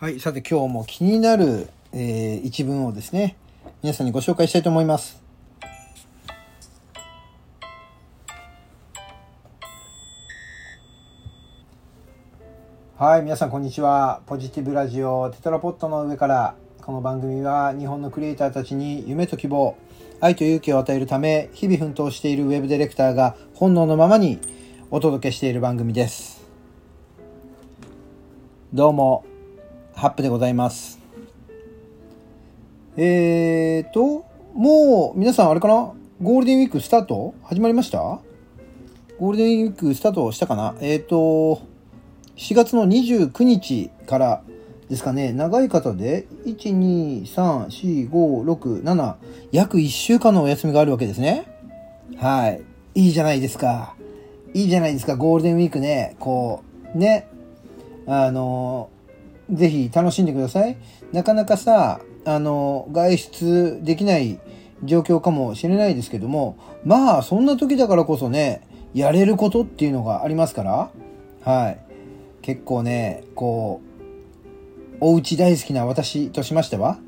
はい、さて今日も気になる、えー一文をですね、皆さんにご紹介したいと思います。はい、皆さんこんにちは。ポジティブラジオテトラポットの上から、この番組は日本のクリエイターたちに夢と希望、愛と勇気を与えるため、日々奮闘しているウェブディレクターが本能のままにお届けしている番組です。どうも、ハップでございます。えーと、もう皆さんあれかな？ゴールデンウィークスタート？始まりました？ゴールデンウィークスタートしたかな？えーと、7月の29日からですかね、長い方で、1、2、3、4、5、6、7、約1週間のお休みがあるわけですね。はい。いいじゃないですか。いいじゃないですか、ゴールデンウィークね。こう、ね。あの、ぜひ楽しんでください。なかなかさ、あの、外出できない状況かもしれないですけども、まあ、そんな時だからこそね、やれることっていうのがありますから、はい。結構ね、こう、お家大好きな私としましては、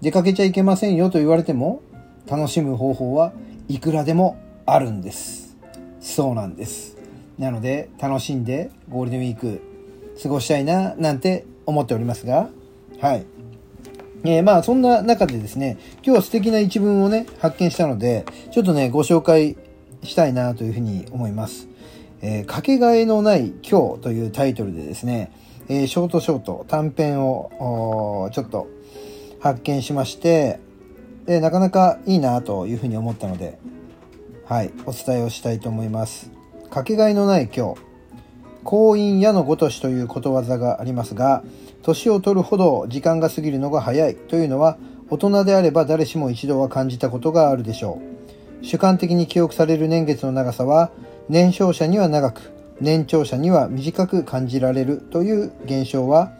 出かけちゃいけませんよと言われても、楽しむ方法はいくらでもあるんです。そうなんです。なので、楽しんでゴールデンウィーク過ごしたいな、なんて思っておりますが、はい。えーまあ、そんな中でですね、今日は素敵な一文をね、発見したので、ちょっとね、ご紹介したいなというふうに思います。えーかけがえのない今日というタイトルでですね、えーショートショート短編をちょっと発見しまして、でなかなかいいなというふうに思ったので、はい、お伝えをしたいと思います。かけがえのない今日。婚姻矢のごとしということわざがありますが、年を取るほど時間が過ぎるのが早いというのは、大人であれば誰しも一度は感じたことがあるでしょう。主観的に記憶される年月の長さは、年少者には長く、年長者には短く感じられるという現象は、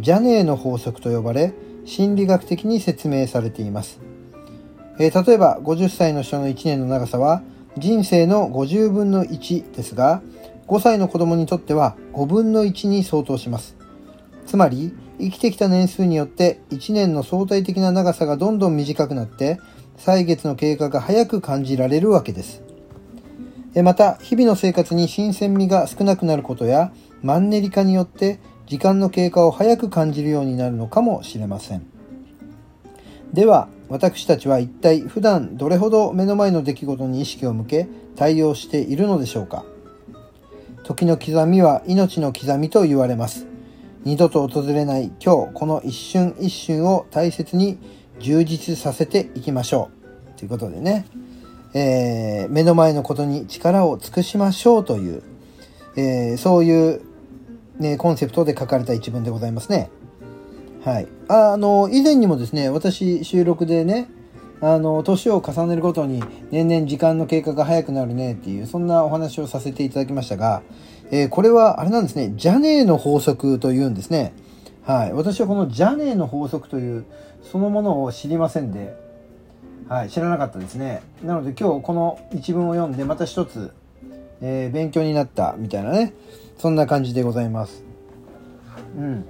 ジャネーの法則と呼ばれ、心理学的に説明されています。えー例えば50歳の人の1年の長さは人生の50分の1ですが5歳の子供にとっては5分の1に相当します。つまり生きてきた年数によって1年の相対的な長さがどんどん短くなって歳月の経過が早く感じられるわけです。また日々の生活に新鮮味が少なくなることやマンネリ化によって時間の経過を早く感じるようになるのかもしれません。では私たちは一体普段どれほど目の前の出来事に意識を向け対応しているのでしょうか。時の刻みは命の刻みと言われます二度と訪れない今日この一瞬一瞬を大切に充実させていきましょうということでね、えー目の前のことに力を尽くしましょうという、えーそういう、ね、コンセプトで書かれた一文でございますね。はい。あの、以前にもですね、私収録でね、あの、年を重ねるごとに年々時間の経過が早くなるねっていう、そんなお話をさせていただきましたが、えーこれはあれなんですね、ジャネーの法則というんですね。はい。私はこのジャネーの法則という、そのものを知りませんで、はい、知らなかったですね。なので今日この一文を読んでまた一つ、えー勉強になったみたいなね、そんな感じでございます。うん。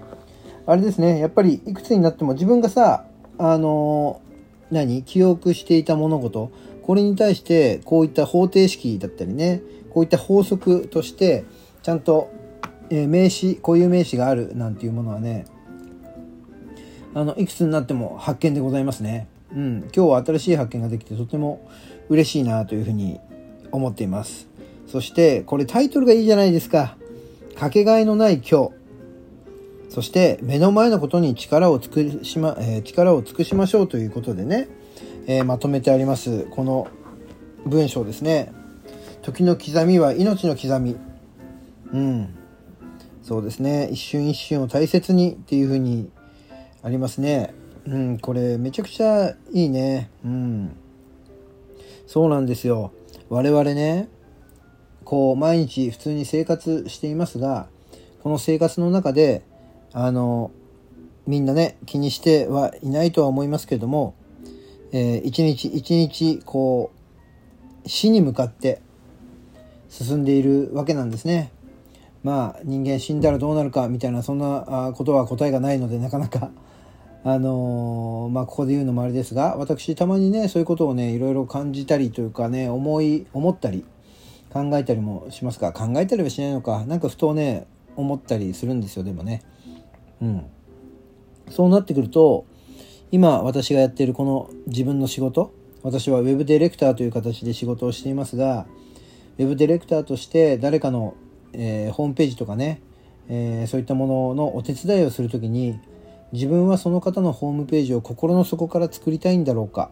あれですね、やっぱりいくつになっても自分がさ、あのー何？記憶していた物事、これに対してこういった方程式だったりね、こういった法則として、ちゃんと、えー名詞、固有名詞があるなんていうものはね、あの、いくつになっても発見でございますね。うん。今日は新しい発見ができてとても嬉しいなというふうに思っています。そして、これタイトルがいいじゃないですか。かけがえのない今日。そして、目の前のことに力を尽くしま、えー力を尽くしましょうということでね、えーまとめてあります。この文章ですね。時の刻みは命の刻み。うん。そうですね。一瞬一瞬を大切にっていうふうにありますね。うん、これめちゃくちゃいいね。うん。そうなんですよ。我々ね、こう毎日普通に生活していますが、この生活の中で、あの、みんなね、気にしてはいないとは思いますけれども、えー一日一日、こう、死に向かって進んでいるわけなんですね。まあ人間死んだらどうなるかみたいなそんなことは答えがないのでなかなかあのー、まあここで言うのもあれですが私たまにねそういうことをねいろいろ感じたりというかね思い思ったり考えたりもしますが考えたりはしないのかなんかふとね思ったりするんですよでもねうん。そうなってくると今私がやっているこの自分の仕事私は web ディレクターという形で仕事をしていますが web ディレクターとして誰かの、えー、ホームページとかね、えー、そういったもののお手伝いをする時に自分はその方のホームページを心の底から作りたいんだろうか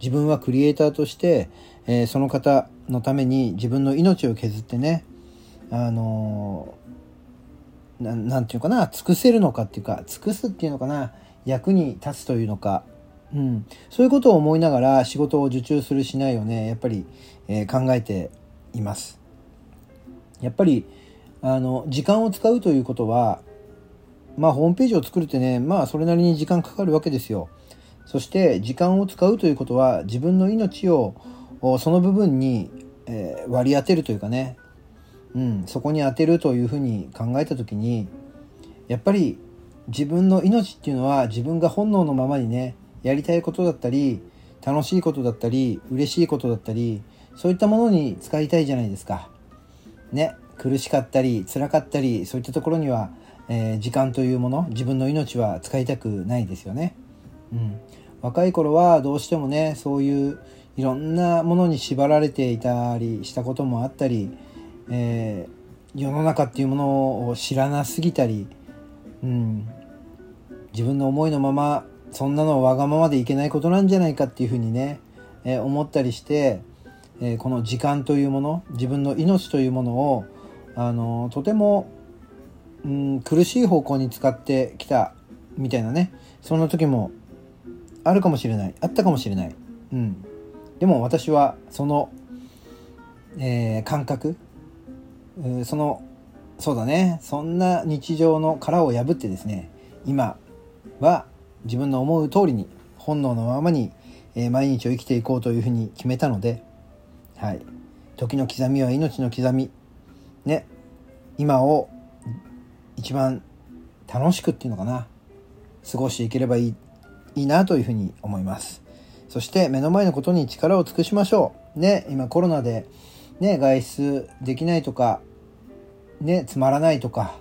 自分はクリエイターとして、えー、その方のために自分の命を削ってねあのー、なんていうかな尽くせるのかっていうか尽くすっていうのかな役に立つというのか、うん、そういうことを思いながら仕事を受注するしないをねやっぱり、えー、考えています。やっぱりあの時間を使うということはまあホームページを作るってねまあそれなりに時間かかるわけですよ。そして時間を使うということは自分の命をその部分に、え、割り当てるというかね、うん、そこに当てるというふうに考えた時にやっぱり自分の命っていうのは自分が本能のままにねやりたいことだったり楽しいことだったり嬉しいことだったりそういったものに使いたいじゃないですか。ね苦しかったり辛かったりそういったところには、えー、時間というもの自分の命は使いたくないですよね。うん、若い頃はどうしてもねそういういろんなものに縛られていたりしたこともあったり、えー、世の中っていうものを知らなすぎたり、うん、自分の思いのままそんなのわがままでいけないことなんじゃないかっていうふうにね、えー、思ったりして、えー、この時間というもの自分の命というものをあのとても、うん、苦しい方向に使ってきたみたいなねそんな時もあるかもしれないあったかもしれない、うん、でも私はその、えー、感覚、そのそうだね。そんな日常の殻を破ってですね今は自分の思う通りに本能のままに、え、毎日を生きていこうというふうに決めたので、はい、時の刻みは命の刻み。ね。今を一番楽しくっていうのかな。過ごしていければいいいいなというふうに思います。そして目の前のことに力を尽くしましょう。ね、今コロナでね、外出できないとか、ね、つまらないとか、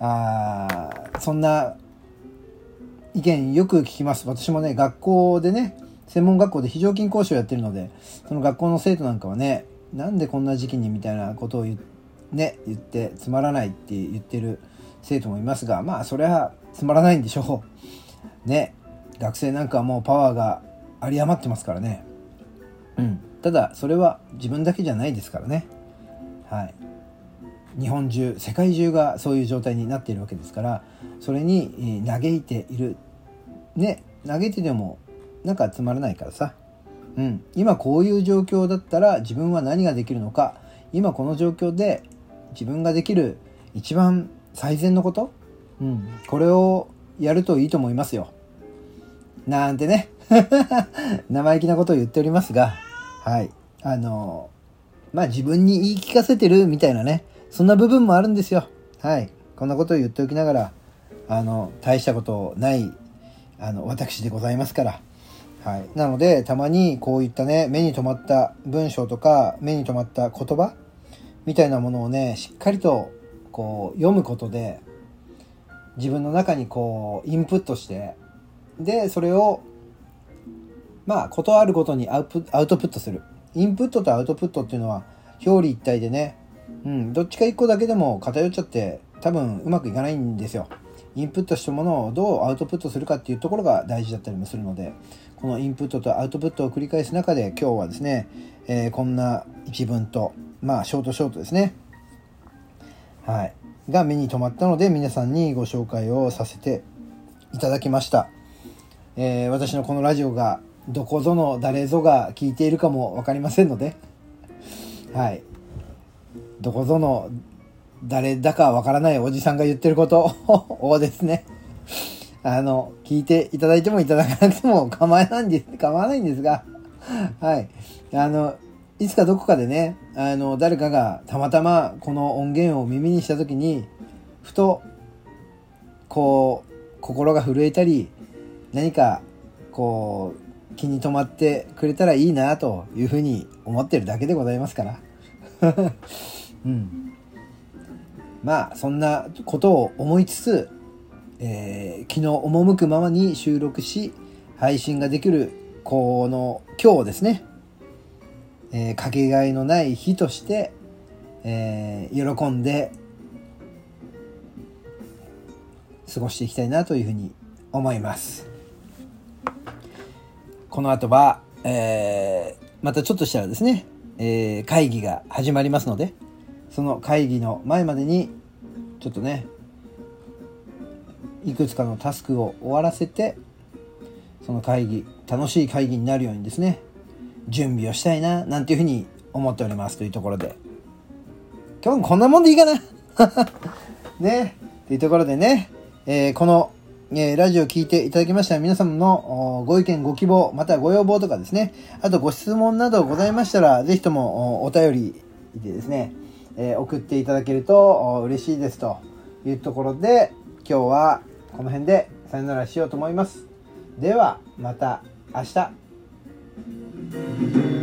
あそんな意見よく聞きます。私もね、学校でね、専門学校で非常勤講師をやってるので、その学校の生徒なんかはね、なんでこんな時期にみたいなことを言,、ね、言ってつまらないって言ってる生徒もいますが、まあそれはつまらないんでしょう。ね、学生なんかはもうパワーが有り余ってますからね。うん。ただ、それは自分だけじゃないですからね。はい。日本中、世界中がそういう状態になっているわけですから、それに嘆いている。ね、嘆いてでも、なんかつまらないからさ。うん。今こういう状況だったら自分は何ができるのか。今この状況で自分ができる一番最善のこと？うん。これをやるといいと思いますよ。なんてね 生意気なことを言っておりますが、はい。あの、まあ、自分に言い聞かせてるみたいなね、そんな部分もあるんですよ。はい。こんなことを言っておきながら、あの、大したことない、あの、私でございますから。はい。なので、たまにこういったね、目に留まった文章とか、目に留まった言葉みたいなものをね、しっかりと、こう、読むことで、自分の中にこう、インプットして、で、それを、まあ、ことあるごとにアウプアウトプットする。インプットとアウトプットっていうのは表裏一体でね、うん、どっちか一個だけでも偏っちゃって多分うまくいかないんですよ。インプットしたものをどうアウトプットするかっていうところが大事だったりもするので、このインプットとアウトプットを繰り返す中で今日はですね、えー、こんな一文と、まあ、ショートショートですね。はい。が目に留まったので皆さんにご紹介をさせていただきました。えー、私のこのラジオがどこぞの誰ぞが聞いているかも分かりませんので、はい。どこぞの誰だかわからないおじさんが言ってること をですね、あの、聞いていただいてもいただかなくても構わないんです、構わないんですが、はい。あの、いつかどこかでね、あの、誰かがたまたまこの音源を耳にした時に、ふと、こう、心が震えたり、何か、こう、気に留まってくれたらいいなというふうに思ってるだけでございますから。うん。まあ、そんなことを思いつつ、えー、昨日赴くままに収録し、配信ができる、この今日ですね、えー、かけがえのない日として、えー、喜んで過ごしていきたいなというふうに思います。この後は、えー、またちょっとしたらですね、えー、会議が始まりますので、その会議の前までに、ちょっとね、いくつかのタスクを終わらせて、その会議、楽しい会議になるようにですね、準備をしたいな、なんていうふうに思っておりますというところで。今日もこんなもんでいいかな？ね。というところでね、えー、この、えー、ラジオを聞いていただきました皆様のご意見、ご希望、またご要望とかですね、あとご質問などございましたら、ぜひともお便りでですね、えー、送っていただけると嬉しいですというところで、今日はこの辺でさよならしようと思います。では、また明日。